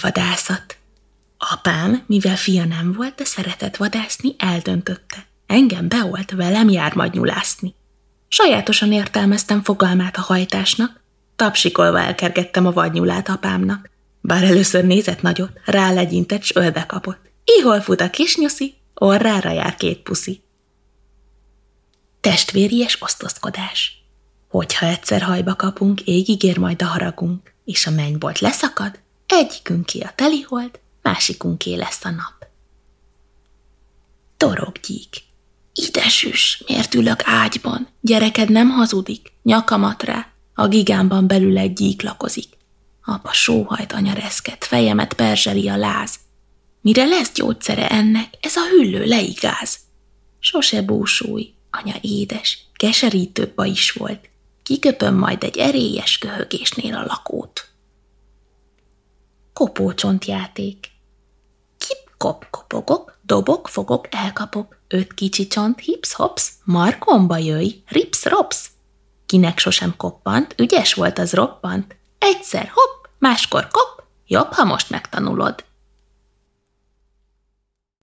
vadászat. Apám, mivel fia nem volt, de szeretett vadászni, eldöntötte. Engem beolt, velem jár majd nyulászni. Sajátosan értelmeztem fogalmát a hajtásnak, tapsikolva elkergettem a vadnyulát apámnak. Bár először nézett nagyot, rálegyintett, s ölbe kapott. Ihol fut a kisnyuszi, orrára jár két puszi. Testvéries osztozkodás. Hogyha egyszer hajba kapunk, égig ér majd a haragunk, és a mennybolt leszakad, egyikünké a telihold, másikunké lesz a nap. Toroggyík. Ide süss, miért ülök ágyban? Gyereked nem hazudik, nyakamat rá, a gigámban belül egy gyík lakozik. Apa sóhajt anyareszket, fejemet perzseli a láz. Mire lesz gyógyszere ennek, ez a hüllő leigáz. Sose búsulj, anya édes, keserítőbb is volt. Kiköpöm majd egy erélyes köhögésnél a lakót. Kopócsontjáték. Kip kop kopogok, dobok, fogok, elkapok. Öt kicsi csont, hips-hops, markomba jöjj, rips-rops. Kinek sosem koppant, ügyes volt az roppant. Egyszer hopp, máskor kop, jobb, ha most megtanulod.